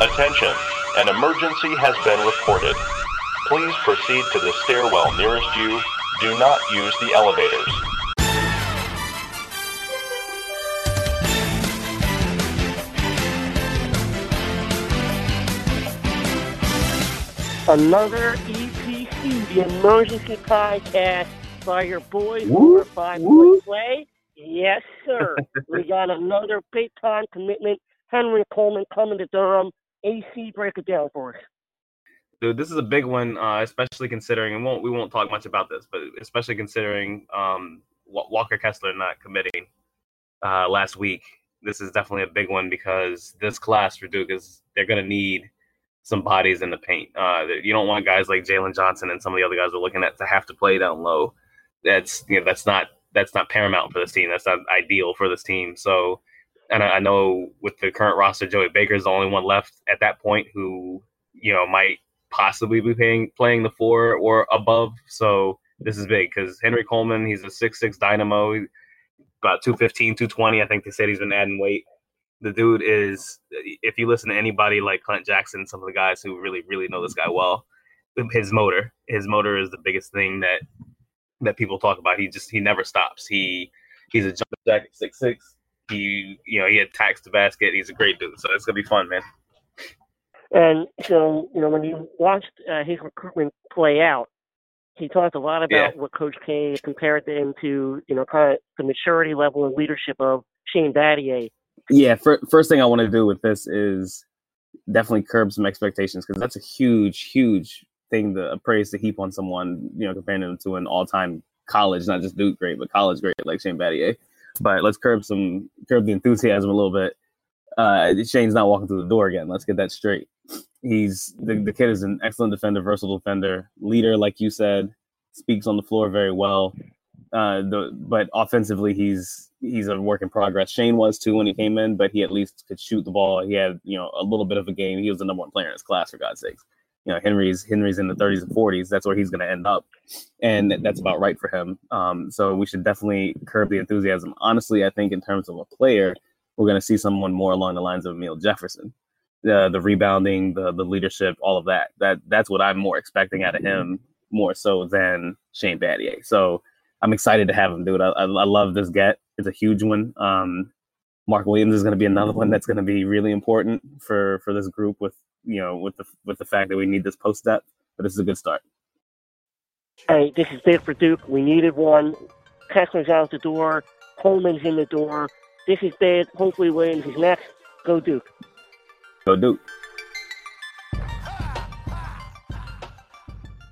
Attention, an emergency has been reported. Please proceed to the stairwell nearest you. Do not use the elevators. Another EPC, the emergency podcast by your boys over Five Point Play. Yes, sir. we got another big time commitment. Henry Coleman coming to Durham. AC, break it down for us. Dude, this is a big one, uh, especially considering and won't we won't talk much about this, but especially considering um, Walker Kessler not committing uh, last week. This is definitely a big one because this class for Duke is they're going to need some bodies in the paint. Uh, you don't want guys like Jalen Johnson and some of the other guys we're looking at to have to play down low. That's you know that's not that's not paramount for this team. That's not ideal for this team. So, and I, I know with the current roster, Joey Baker is the only one left at that point who you know might possibly be paying, playing the four or above. So this is big because Henry Coleman, he's a six six dynamo, about 215, 220. I think they said he's been adding weight. The dude is, if you listen to anybody like Clint Jackson, some of the guys who really, really know this guy well, his motor, his motor is the biggest thing that that people talk about. He just he never stops. He he's a jump six six. He you know he attacks the basket. He's a great dude. So it's gonna be fun, man. And so, you know, when you watched uh, his recruitment play out, he talked a lot about yeah. what Coach K compared him to, you know, kind of the maturity level and leadership of Shane Battier. Yeah, for, first thing I want to do with this is definitely curb some expectations because that's a huge, huge thing to praise to heap on someone, you know, comparing them to an all-time college, not just Duke great, but college great like Shane Battier. But let's curb some curb the enthusiasm a little bit. Uh, Shane's not walking through the door again. Let's get that straight. He's the, the kid is an excellent defender, versatile defender, leader, like you said, speaks on the floor very well. Uh, the, but offensively, he's he's a work in progress. Shane was too when he came in, but he at least could shoot the ball. He had you know a little bit of a game. He was the number one player in his class for God's sakes. You know, Henry's Henry's in the 30s and 40s. That's where he's going to end up, and that's about right for him. Um, so we should definitely curb the enthusiasm. Honestly, I think in terms of a player, we're going to see someone more along the lines of Amile Jefferson the the rebounding, the the leadership, all of that. That that's what I'm more expecting out of him more so than Shane Battier. So I'm excited to have him do it. I, I, I love this get. It's a huge one. Um, Mark Williams is going to be another one that's going to be really important for for this group with you know with the with the fact that we need this post depth. But this is a good start. Hey, this is big for Duke. We needed one. Kessler's out the door. Coleman's in the door. This is big. Hopefully Williams is next. Go Duke. Go Duke.